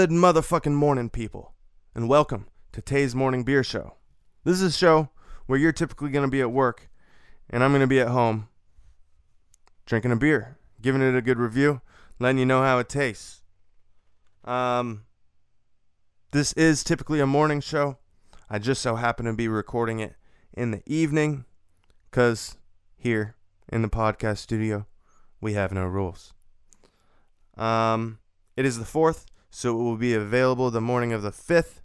Good motherfucking morning, people, and welcome to Tay's Morning Beer Show. This is a show where you're typically going to be at work, and I'm going to be at home drinking a beer, giving it a good review, letting you know how it tastes. Um, this is typically a morning show. I just so happen to be recording it in the evening because here in the podcast studio, we have no rules. Um, it is the 4th, so it will be available the morning of the 5th.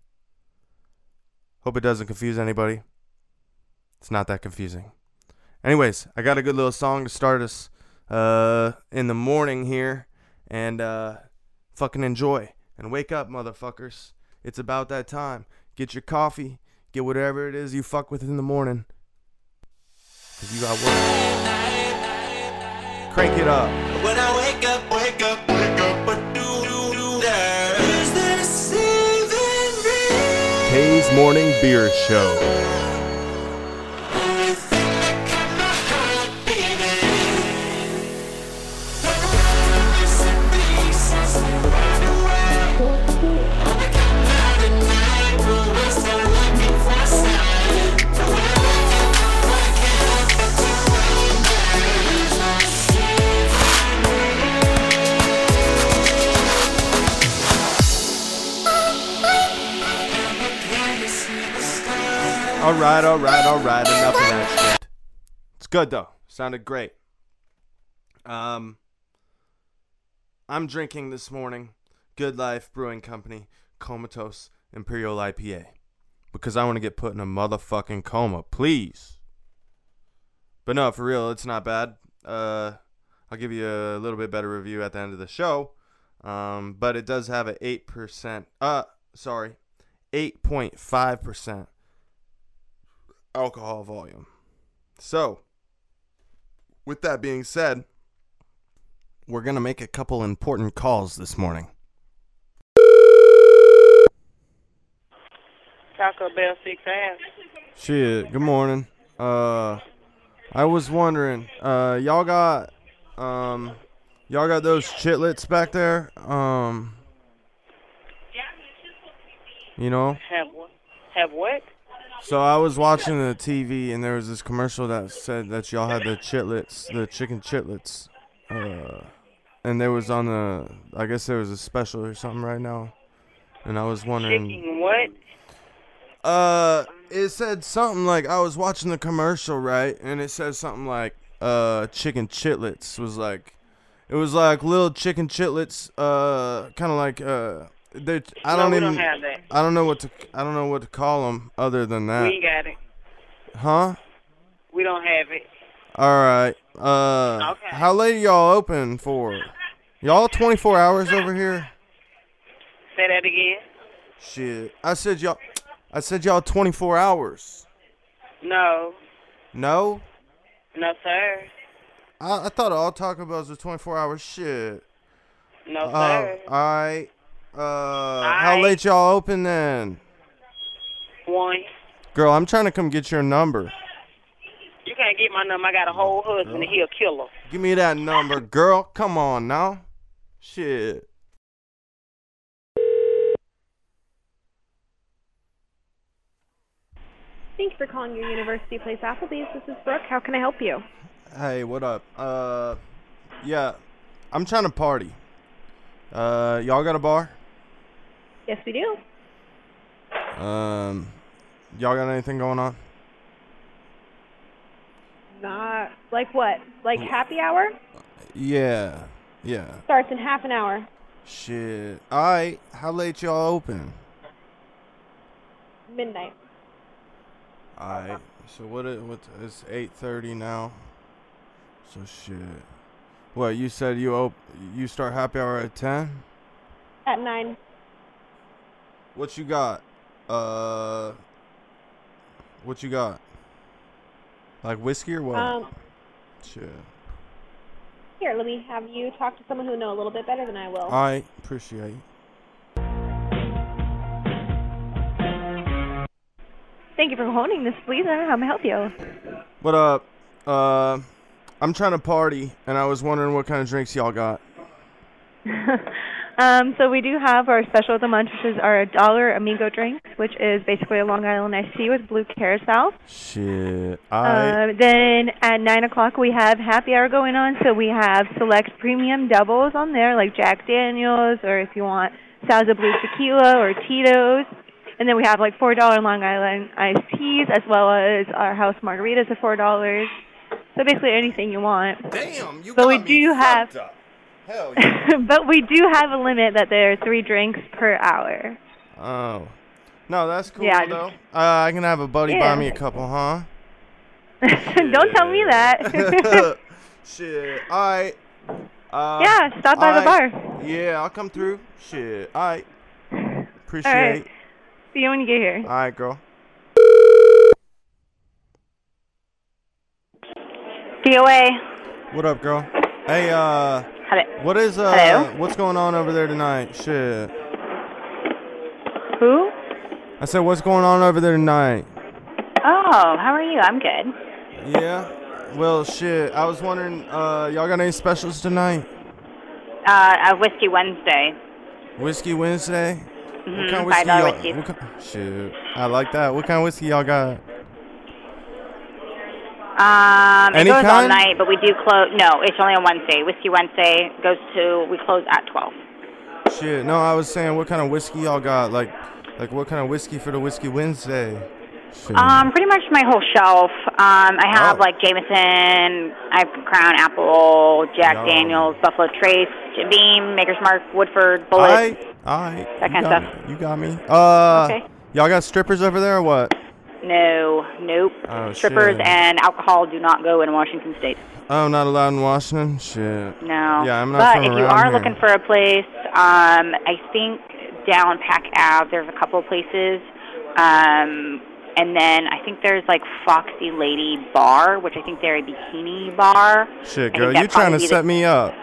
Hope it doesn't confuse anybody. It's not that confusing. Anyways, I got a good little song to start us uh, in the morning here. And uh, fucking enjoy. And wake up, motherfuckers. It's about that time. Get your coffee. Get whatever it is you fuck with in the morning. Because you got work. Crank it up. When I wake up, wake up, Tay's Morning Beer Show. All right, all right, all right. Enough of that shit. It's good though. Sounded great. Um, I'm drinking this morning Good Life Brewing Company Comatose Imperial IPA because I want to get put in a motherfucking coma, please. But no, for real, it's not bad. Uh, I'll give you a little bit better review at the end of the show. Um, but it does have a eight percent. Uh, sorry, eight point five percent alcohol volume. So, with that being said, we're going to make a couple important calls this morning. Taco Bell six half. Shit, good morning. Uh I was wondering, uh y'all got um y'all got those chitlets back there? Um You know? Have what? Have what? So I was watching the TV and there was this commercial that said that y'all had the chitlets, the chicken chitlets. Uh, and there was on the, I guess there was a special or something right now. And I was wondering, Chicken what? uh, it said something like I was watching the commercial right, and it said something like, uh, chicken chitlets was like, it was like little chicken chitlets, uh, kind of like, uh, I don't we even, don't have that. I don't know what to, I don't know what to call them other than we that, ain't got it. huh? We don't have it. All right. Uh, Okay. how late y'all open for? Y'all 24 hours over here? Say that again. Shit. I said y'all. I said y'all 24 hours. No, No. no sir, I, I thought all Taco Bells were 24 hours. Shit. no Uh, sir. all right. Uh, how late y'all open then? One. Girl, I'm trying to come get your number. You can't get my number. I got a whole husband and he a killer. Give me that number, girl. Come on now. Shit. Thank you for calling your University Place Applebee's. This is Brooke. How can I help you? Hey, what up? Uh, yeah, I'm trying to party. Uh, y'all got a bar? Yes, we do. Um, y'all got anything going on? Not like what? Like happy hour Yeah, yeah. starts in half an hour. Shit. Alright, how late y'all open? Midnight. Alright, so what it, what, it's 8.30 now. So shit. What, you said you op- you start happy hour at 10? At nine. What you got? Uh, what you got? Like whiskey or what? Um, shit. here, let me have you talk to someone who know a little bit better than I will. I appreciate it. Thank you for honing this, please. How I may I help you? What up? Uh, I'm trying to party, and I was wondering what kind of drinks y'all got. Um, so we do have our special of the month, which is our dollar amigo drink, which is basically a Long Island iced tea with blue curaçao. Shit. I. Uh, then at nine o'clock we have happy hour going on, so we have select premium doubles on there, like Jack Daniels, or if you want Sauza Blue Tequila or Tito's. And then we have like four dollar Long Island iced teas, as well as our house margaritas at four dollars. So basically anything you want. Damn, you But got we me do have- up. Hell yeah. but we do have a limit that there are three drinks per hour. oh. No, that's cool Yeah, though. Uh, I can have a buddy buy me a couple, huh? Don't tell me that. Shit. All right. Uh, yeah, stop by the bar. Yeah, I'll come through. Shit. All right. Appreciate. It. See you when you get here. All right, girl. DOA. What up, girl? Hey, uh, Hello. what is uh, Hello? what's going on over there tonight? Shit. Who? I said, what's going on over there tonight? Oh, how are you? I'm good. Yeah. Well, shit. I was wondering, uh, y'all got any specials tonight? Uh, a whiskey Wednesday. Whiskey Wednesday. What Mhm, kind of whiskey $5 y'all? whiskeys. What shit. I like that. What kind of whiskey y'all got? Um, it Any goes all night, but we do close. No, it's only on Wednesday. Whiskey Wednesday goes to. We close at twelve. Shit. No, I was saying, what kind of whiskey y'all got? Like, like what kind of whiskey for the Whiskey Wednesday? Shit. Um, pretty much my whole shelf. Um, I have Oh. like Jameson, I have Crown Apple, Jack Yum. Daniels, Buffalo Trace, Jim Beam, Maker's Mark, Woodford, Bulleit. Alright, alright. That you kind of got stuff. Me. You got me. Uh, Okay. y'all got strippers over there or what? No, nope. Oh, Strippers shit. and alcohol do not go in Washington State. Oh, not allowed in Washington. Shit. No. Yeah, I'm not But from if you are here. looking for a place, um, I think down Pac Ave, there's a couple of places. Um, and then I think there's like Foxy Lady Bar, which I think they're a bikini bar. Shit, girl, you trying to set me up?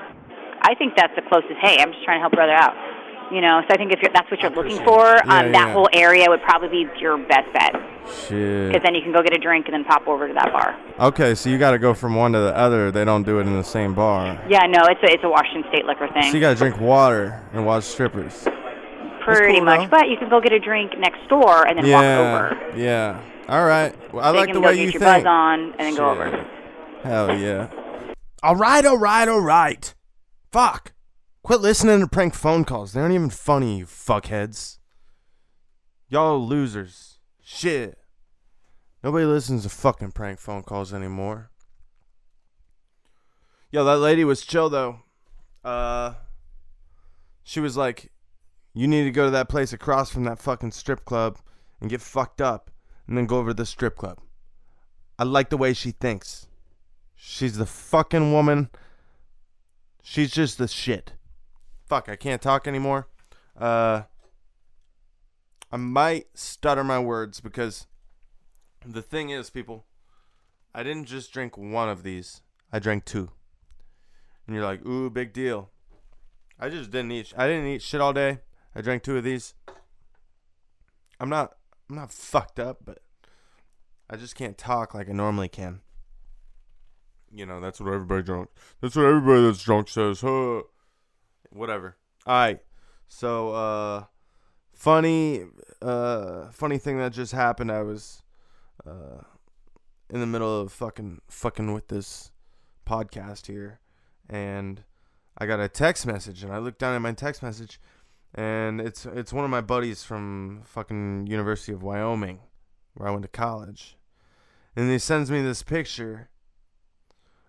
I think that's the closest. Hey, I'm just trying to help brother out. You know, so I think if you're, that's what you're looking for, it. Yeah, um, that whole area would probably be your best bet. Shit. Because then you can go get a drink and then pop over to that bar. Okay, so you got to go from one to the other. They don't do it in the same bar. Yeah, no, it's a it's a Washington State liquor thing. So you got to drink water and watch strippers. Pretty cool, much. though. But you can go get a drink next door and then walk yeah. over. Yeah. All right. Well, I So like the way go you your think. buzz on and then go over. Hell yeah. All right, all right, all right. Fuck. Quit listening to prank phone calls. They aren't even funny, you fuckheads. Y'all losers. Shit. Nobody listens to fucking prank phone calls anymore. Yo, that lady was chill though. Uh she was like, You need to go to that place across from that fucking strip club and get fucked up and then go over to the strip club. I like the way she thinks. She's the fucking woman. She's just the shit. Fuck, I can't talk anymore. Uh I might stutter my words because the thing is, people, I didn't just drink one of these. I drank two. And you're like, "Ooh, big deal." I just didn't eat. I didn't eat shit all day. I drank two of these. I'm not. I'm not fucked up, but I just can't talk like I normally can. You know, that's what everybody drunk. That's what everybody that's drunk says. Huh. Whatever. All right. So, uh, funny, uh, funny thing that just happened. I was, uh, in the middle of fucking fucking with this podcast here, and I got a text message, and I looked down at my text message, and it's it's one of my buddies from fucking University of Wyoming, where I went to college, and he sends me this picture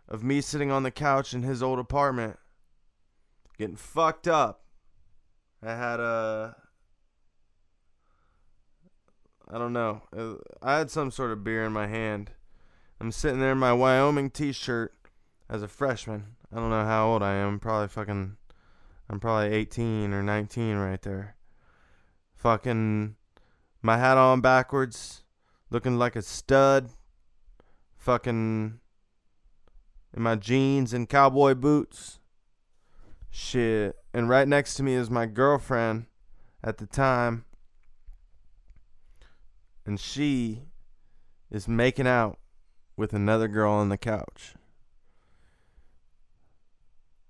of me sitting on the couch in his old apartment, getting fucked up. I had a I don't know. Uh, I had some sort of beer in my hand. I'm sitting there in my Wyoming t-shirt as a freshman. I don't know how old I am. Probably fucking I'm probably 18 or 19 right there. Fucking my hat on backwards, looking like a stud. Fucking in my jeans and cowboy boots. Shit. And right next to me is my girlfriend at the time. And she is making out with another girl on the couch.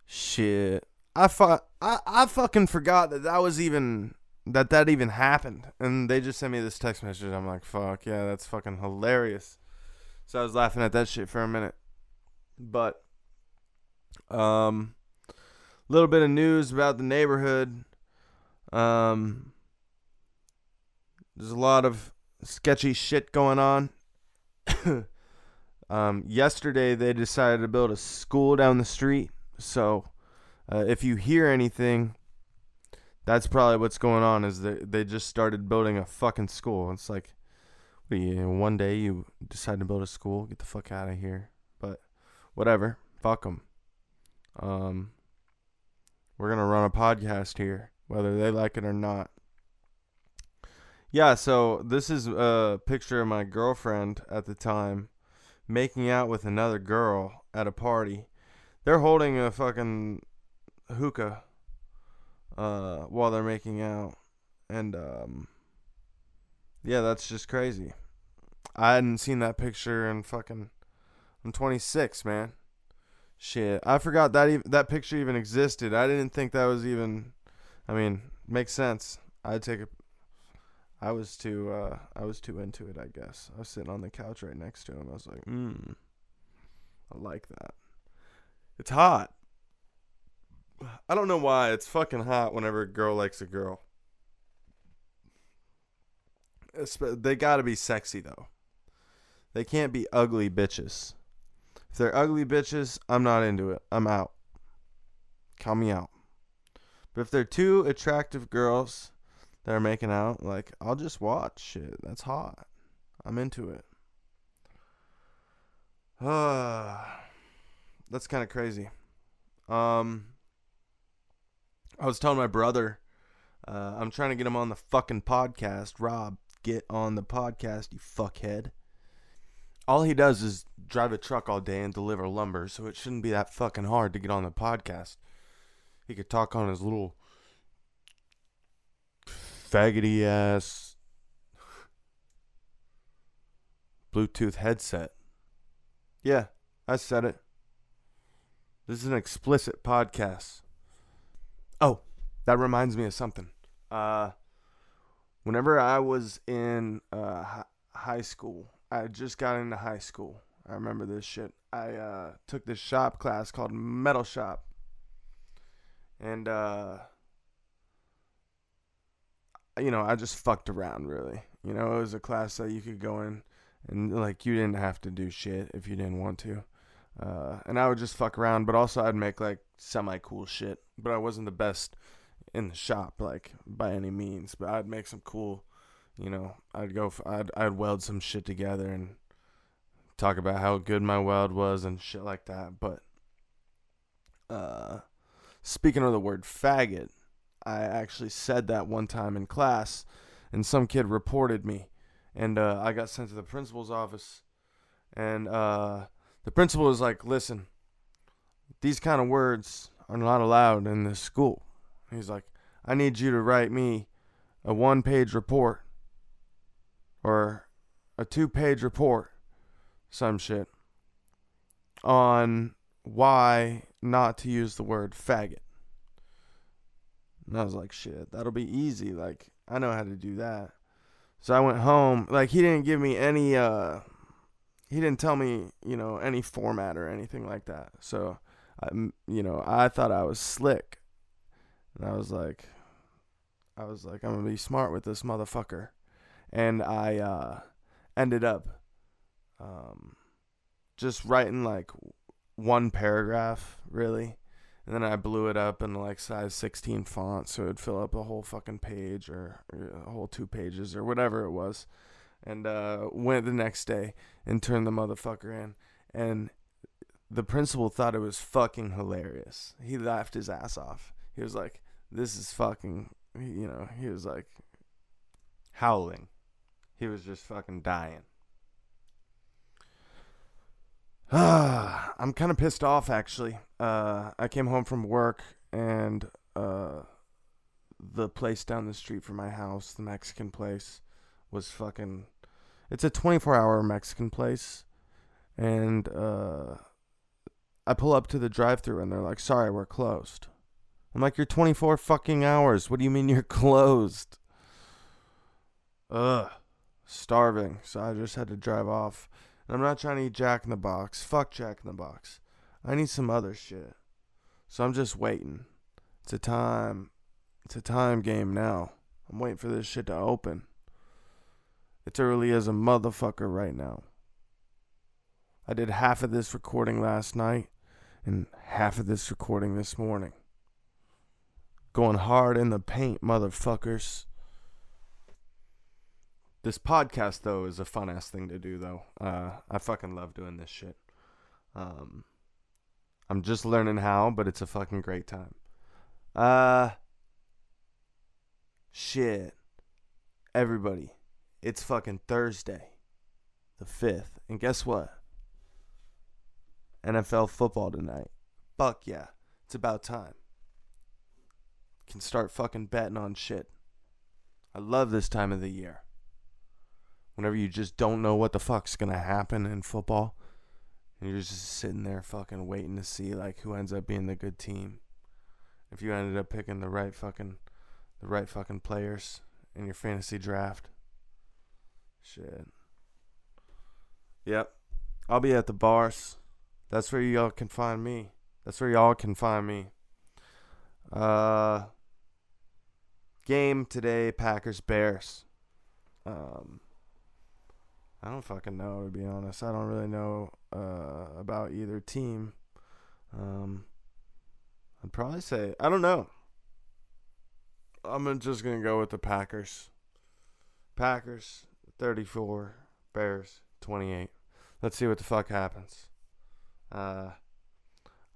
Shit. I fu- I I fucking forgot that that was even that that even happened, and they just sent me this text message. I'm like, fuck yeah, that's fucking hilarious. So I was laughing at that shit for a minute, but um, little bit of news about the neighborhood. Um, there's a lot of sketchy shit going on. um, yesterday they decided to build a school down the street, so uh, if you hear anything, that's probably what's going on. Is they they just started building a fucking school? It's like, you, one day you decide to build a school, get the fuck out of here. But whatever, fuck them. Um, we're gonna run a podcast here, whether they like it or not. Yeah, so this is a picture of my girlfriend at the time making out with another girl at a party. They're holding a fucking hookah uh, while they're making out. And um, yeah, that's just crazy. I hadn't seen that picture in fucking. I'm 26, man. Shit, I forgot that ev- that picture even existed. I didn't think that was even. I mean, makes sense. I'd take a. I was too. Uh, I was too into it. I guess I was sitting on the couch right next to him. I was like, hmm. I like that. It's hot. I don't know why. It's fucking hot whenever a girl likes a girl. They gotta be sexy though. They can't be ugly bitches. If they're ugly bitches, I'm not into it. I'm out. Count me out. But if they're two attractive girls that are making out, like I'll just watch shit. That's hot. I'm into it. Ah, that's kind of crazy. Um, I was telling my brother, uh, I'm trying to get him on the fucking podcast. Rob, get on the podcast, you fuckhead. All he does is drive a truck all day and deliver lumber, so it shouldn't be that fucking hard to get on the podcast. He could talk on his little faggoty ass Bluetooth headset. Yeah, I said it. This is an explicit podcast. Oh, that reminds me of something. Uh, whenever I was in uh, high school, I just got into high school. I remember this shit. I uh, took this shop class called Metal Shop, and uh, you know, I just fucked around. Really, you know, it was a class that you could go in, and like you didn't have to do shit if you didn't want to. Uh, and I would just fuck around, but also I'd make like semi cool shit. But I wasn't the best in the shop, like by any means. But I'd make some cool, you know. I'd go, f- I'd I'd weld some shit together and talk about how good my weld was and shit like that. But uh, speaking of the word faggot, I actually said that one time in class, and some kid reported me, and uh, I got sent to the principal's office, and uh the principal was like, "Listen, these kind of words are not allowed in this school." He's like, "I need you to write me a one-page report or a two-page report, some shit, on why not to use the word faggot." And I was like, "Shit, that'll be easy. Like, I know how to do that." So I went home. Like, he didn't give me any uh he didn't tell me, you know, any format or anything like that. So, I, you know, I thought I was slick, and I was like, I was like, I'm gonna be smart with this motherfucker, and I uh, ended up um, just writing like one paragraph, really, and then I blew it up in like size 16 font, so it'd fill up a whole fucking page or, or a whole two pages or whatever it was and uh, went the next day and turned the motherfucker in. And the principal thought it was fucking hilarious. He laughed his ass off. He was like, "This is fucking," you know. He was like howling. He was just fucking dying. I'm kind of pissed off actually. Uh, I came home from work and uh, the place down the street from my house, the Mexican place, was fucking it's a 24 hour Mexican place and uh I pull up to the drive-through and they're like, "Sorry, we're closed." I'm like, you're 24 fucking hours. What do you mean you're closed? Ugh. Starving. So I just had to drive off. I'm not trying to eat Jack in the Box. Fuck Jack in the Box. I need some other shit. So I'm just waiting. It's a time. It's a time game now. I'm waiting for this shit to open. It's early as a motherfucker right now. I did half of this recording last night and half of this recording this morning. Going hard in the paint, motherfuckers. This podcast though is a fun ass thing to do though. Uh, I fucking love doing this shit. Um, I'm just learning how, but it's a fucking great time. Uh, shit. Everybody, it's fucking Thursday, the fifth, and guess what? NFL football tonight. Fuck yeah, it's about time. Can start fucking betting on shit. I love this time of the year whenever you just don't know what the fuck's gonna happen in football and you're just sitting there fucking waiting to see like who ends up being the good team. If you ended up picking the right fucking the right fucking players in your fantasy draft. Shit. Yep. I'll be at the bars. That's where y'all can find me. That's where y'all can find me. Uh game today packers bears. Um I don't fucking know to be honest. I don't really know uh, about either team. Um, I'd probably say I don't know. I'm just gonna go with the Packers. Packers 34, Bears 28. Let's see what the fuck happens. Uh,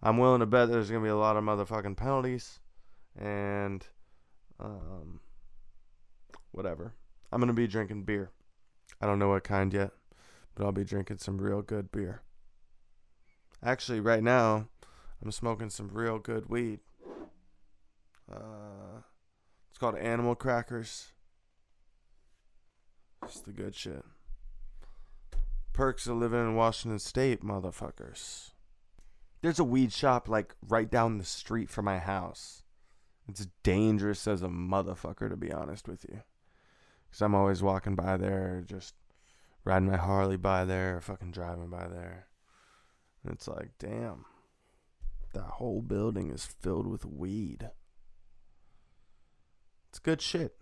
I'm willing to bet there's gonna be a lot of motherfucking penalties, and um, whatever. I'm gonna be drinking beer. I don't know what kind yet, but I'll be drinking some real good beer. Actually, right now, I'm smoking some real good weed. Uh, it's called Animal Crackers. It's the good shit. Perks of living in Washington State, motherfuckers. There's a weed shop like right down the street from my house. It's dangerous as a motherfucker, to be honest with you. Because I'm always walking by there, just riding my Harley by there, fucking driving by there. And it's like, damn, that whole building is filled with weed. It's good shit.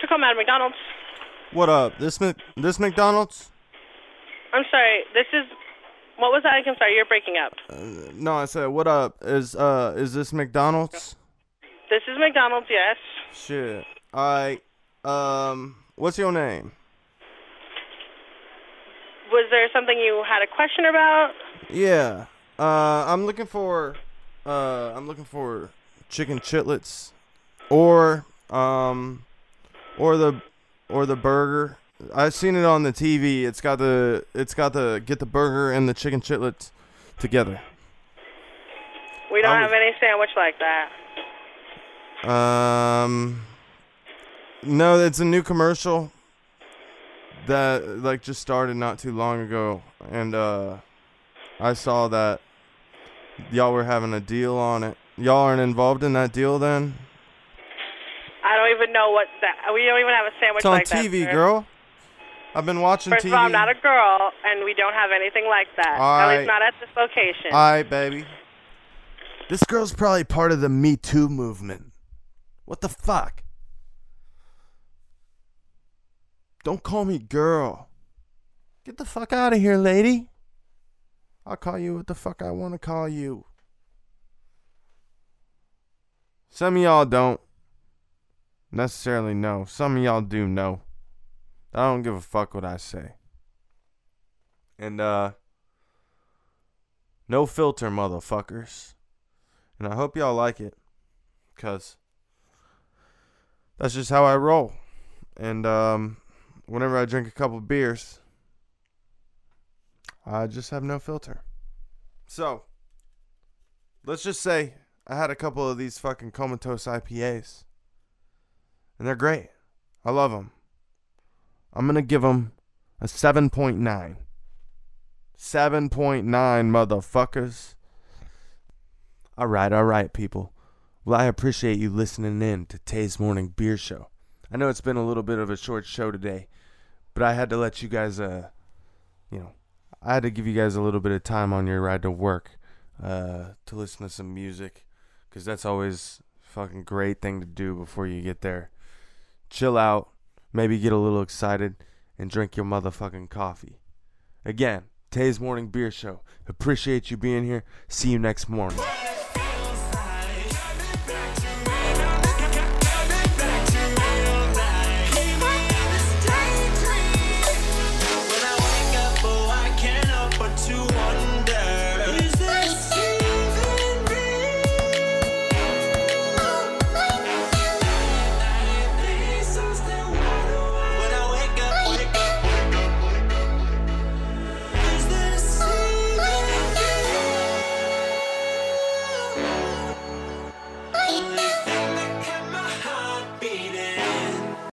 To come out of McDonald's. What up? This this McDonald's? I'm sorry. This is. What was that? I'm sorry. You're breaking up. Uh, no, I said, what up? Is uh is this McDonald's? This is McDonald's. Yes. Shit. Alright. Um, what's your name? Was there something you had a question about? Yeah. Uh, I'm looking for, uh, I'm looking for chicken chitlets, or um, or the, or the burger. I've seen it on the TV. It's got the, it's got the get the burger and the chicken chitlets together. We don't I have was- any sandwich like that. Um, no, it's a new commercial that like just started not too long ago, and uh, I saw that y'all were having a deal on it. Y'all aren't involved in that deal then? I don't even know what that. We don't even have a sandwich It's on like that. TV, sir. girl. I've been watching First TV. of all, I'm not a girl, and we don't have anything like that. All At right. least not at this location. All right, baby. This girl's probably part of the Me Too movement. What the fuck? Don't call me girl. Get the fuck out of here, lady. I'll call you what the fuck I want to call you. Some of y'all don't necessarily know. Some of y'all do know. I don't give a fuck what I say. And, uh, no filter, motherfuckers. And I hope y'all like it. Because that's just how I roll. And um, whenever I drink a couple beers, I just have no filter. So, let's just say I had a couple of these fucking comatose IPAs. And they're great. I love them. I'm going to give them a 7.9. 7.9, motherfuckers. All right, all right, people. Well, I appreciate you listening in to Tay's Morning Beer Show. I know it's been a little bit of a short show today, but I had to let you guys, uh, you know, I had to give you guys a little bit of time on your ride to work uh, to listen to some music, because that's always a fucking great thing to do before you get there. Chill out, maybe get a little excited, and drink your motherfucking coffee. Again, Tay's Morning Beer Show. Appreciate you being here. See you next morning.